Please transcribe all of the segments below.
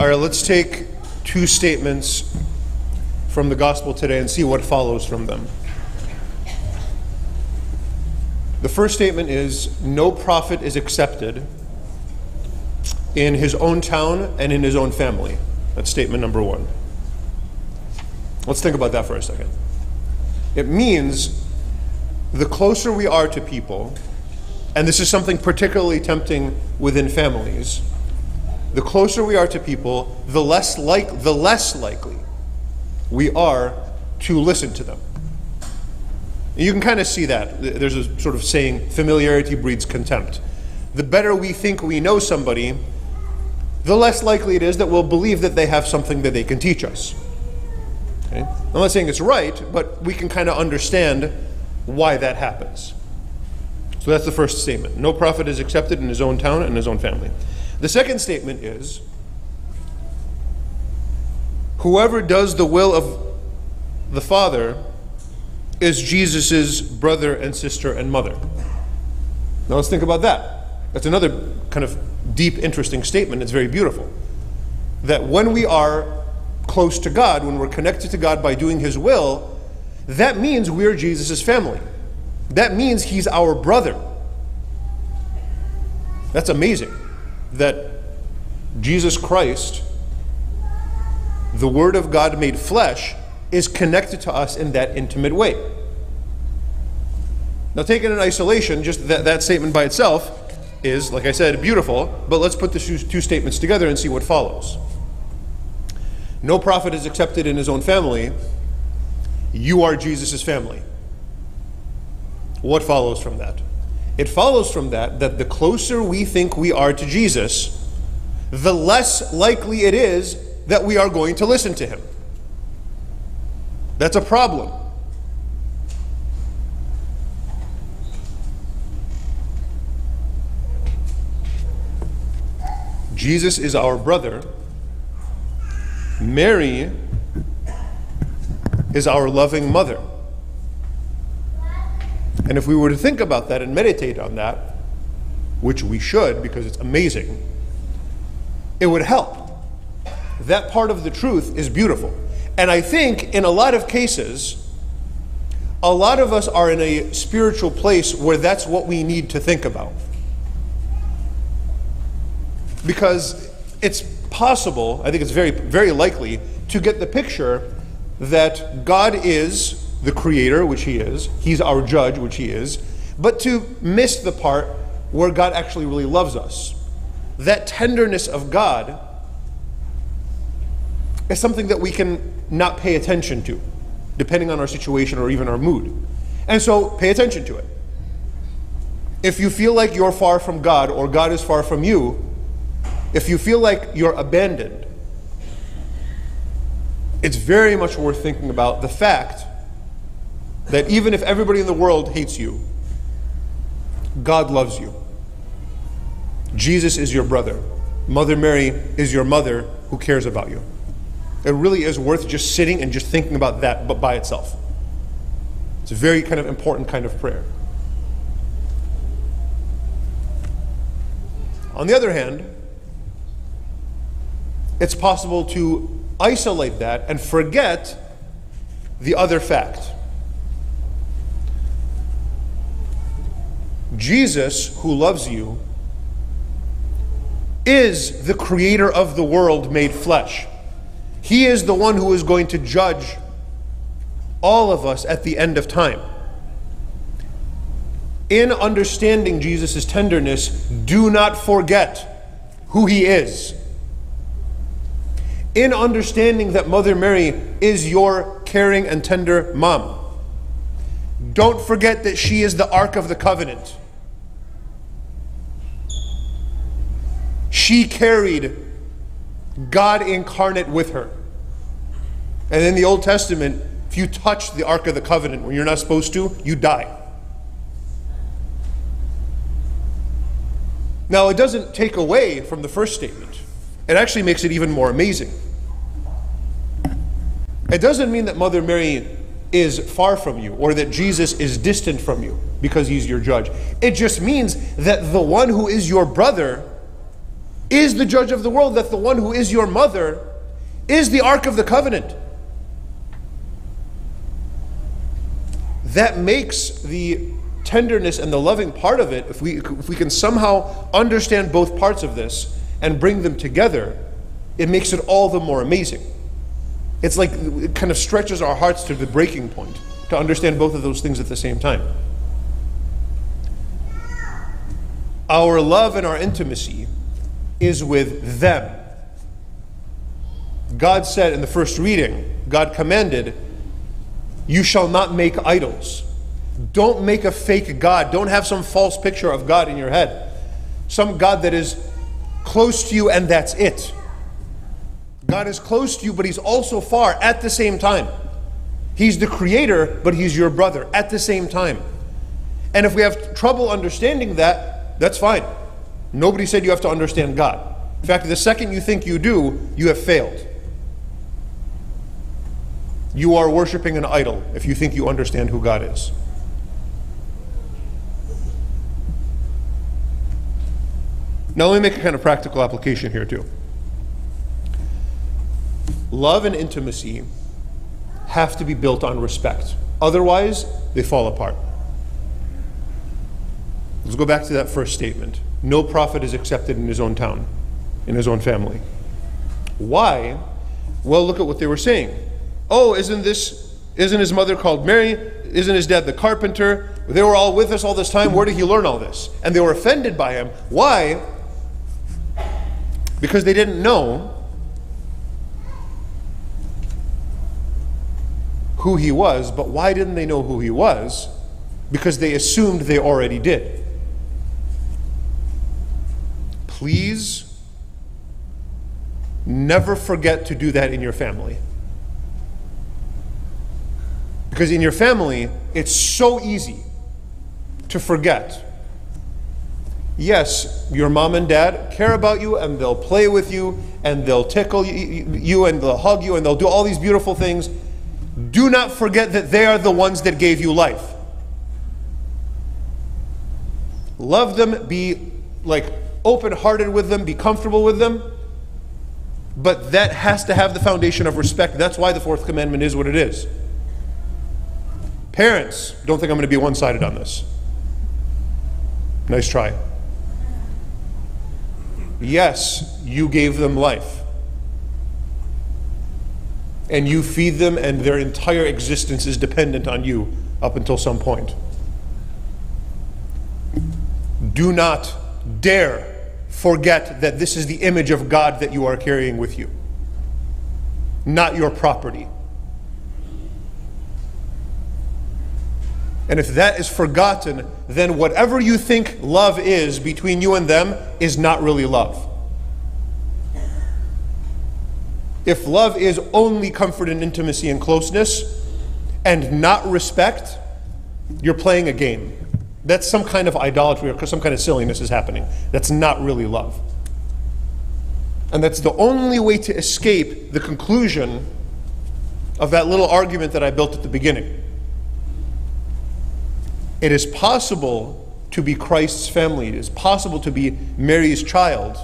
All right, let's take two statements from the gospel today and see what follows from them. The first statement is no prophet is accepted in his own town and in his own family. That's statement number one. Let's think about that for a second. It means the closer we are to people, and this is something particularly tempting within families, the closer we are to people, the less like the less likely we are to listen to them. You can kind of see that. There's a sort of saying, familiarity breeds contempt. The better we think we know somebody, the less likely it is that we'll believe that they have something that they can teach us. Okay? I'm not saying it's right, but we can kind of understand why that happens. So that's the first statement. No prophet is accepted in his own town and his own family. The second statement is whoever does the will of the Father is Jesus' brother and sister and mother. Now let's think about that. That's another kind of deep, interesting statement. It's very beautiful. That when we are close to God, when we're connected to God by doing His will, that means we're Jesus' family. That means He's our brother. That's amazing. That Jesus Christ, the Word of God made flesh, is connected to us in that intimate way. Now, taken in isolation, just that, that statement by itself is, like I said, beautiful, but let's put the two, two statements together and see what follows. No prophet is accepted in his own family. You are Jesus' family. What follows from that? It follows from that that the closer we think we are to Jesus, the less likely it is that we are going to listen to him. That's a problem. Jesus is our brother. Mary is our loving mother. And if we were to think about that and meditate on that, which we should because it's amazing, it would help. That part of the truth is beautiful. And I think in a lot of cases, a lot of us are in a spiritual place where that's what we need to think about because it's possible, I think it's very, very likely, to get the picture that God is the creator, which He is, He's our judge, which He is, but to miss the part where God actually really loves us. That tenderness of God is something that we can not pay attention to, depending on our situation or even our mood. And so pay attention to it. If you feel like you're far from God or God is far from you, if you feel like you're abandoned, it's very much worth thinking about the fact that even if everybody in the world hates you, God loves you. Jesus is your brother. Mother Mary is your mother who cares about you. It really is worth just sitting and just thinking about that but by itself. It's a very kind of important kind of prayer. On the other hand, it's possible to isolate that and forget the other fact. Jesus, who loves you, is the creator of the world made flesh. He is the one who is going to judge all of us at the end of time. In understanding Jesus' tenderness, do not forget who he is in understanding that Mother Mary is your caring and tender mom. Don't forget that she is the Ark of the Covenant. She carried God incarnate with her. And in the Old Testament, if you touch the Ark of the Covenant when you're not supposed to, you die. Now, it doesn't take away from the first statement. It actually makes it even more amazing. It doesn't mean that Mother Mary is far from you or that Jesus is distant from you because he's your judge. It just means that the one who is your brother is the judge of the world, that the one who is your mother is the Ark of the Covenant. That makes the tenderness and the loving part of it, if we, if we can somehow understand both parts of this and bring them together, it makes it all the more amazing. It's like it kind of stretches our hearts to the breaking point to understand both of those things at the same time. Our love and our intimacy is with them. God said in the first reading, God commanded, You shall not make idols. Don't make a fake God. Don't have some false picture of God in your head. Some God that is close to you and that's it. God is close to you, but He's also far at the same time. He's the creator, but He's your brother at the same time. And if we have trouble understanding that, that's fine. Nobody said you have to understand God. In fact, the second you think you do, you have failed. You are worshiping an idol if you think you understand who God is. Now, let me make a kind of practical application here, too. Love and intimacy have to be built on respect. Otherwise, they fall apart. Let's go back to that first statement. No prophet is accepted in his own town, in his own family. Why? Well, look at what they were saying. Oh, isn't this, isn't his mother called Mary? Isn't his dad the carpenter? They were all with us all this time. Where did he learn all this? And they were offended by him. Why? Because they didn't know who he was, but why didn't they know who he was? Because they assumed they already did. Please never forget to do that in your family. Because in your family, it's so easy to forget. Yes, your mom and dad care about you and they'll play with you and they'll tickle you and they'll hug you and they'll do all these beautiful things. Do not forget that they are the ones that gave you life. Love them, be like open hearted with them, be comfortable with them. But that has to have the foundation of respect. That's why the fourth commandment is what it is. Parents, don't think I'm going to be one sided on this. Nice try. Yes, you gave them life. And you feed them, and their entire existence is dependent on you up until some point. Do not dare forget that this is the image of God that you are carrying with you, not your property. And if that is forgotten, then whatever you think love is between you and them is not really love. If love is only comfort and intimacy and closeness and not respect, you're playing a game. That's some kind of idolatry or some kind of silliness is happening. That's not really love. And that's the only way to escape the conclusion of that little argument that I built at the beginning. It is possible to be Christ's family, it is possible to be Mary's child,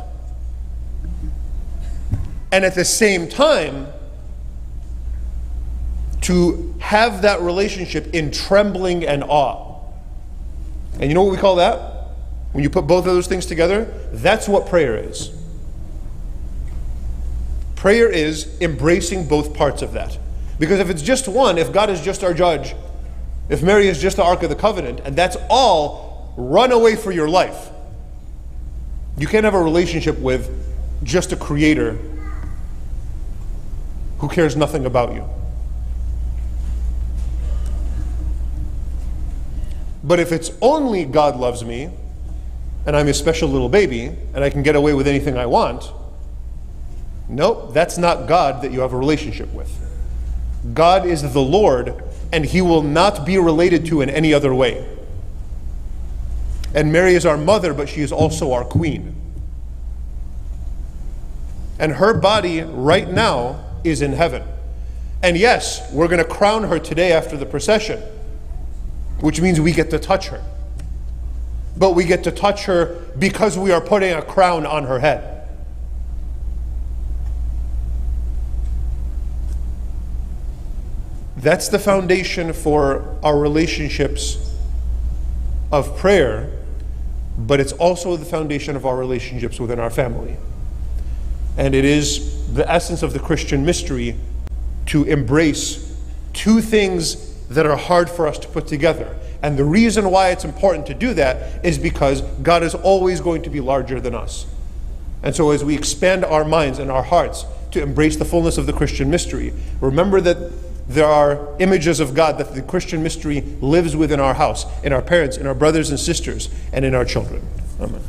and at the same time, to have that relationship in trembling and awe. And you know what we call that? When you put both of those things together, that's what prayer is. Prayer is embracing both parts of that. Because if it's just one, if God is just our judge, if Mary is just the Ark of the Covenant, and that's all, run away for your life. You can't have a relationship with just a creator who cares nothing about you. But if it's only God loves me, and I'm a special little baby, and I can get away with anything I want, nope, that's not God that you have a relationship with. God is the Lord, and he will not be related to in any other way. And Mary is our mother, but she is also our queen. And her body right now is in heaven. And yes, we're going to crown her today after the procession which means we get to touch her. But we get to touch her because we are putting a crown on her head. That's the foundation for our relationships of prayer, but it's also the foundation of our relationships within our family. And it is the essence of the Christian mystery to embrace two things that are hard for us to put together. And the reason why it's important to do that is because God is always going to be larger than us. And so, as we expand our minds and our hearts to embrace the fullness of the Christian mystery, remember that there are images of God that the Christian mystery lives within our house, in our parents, in our brothers and sisters, and in our children. Amen.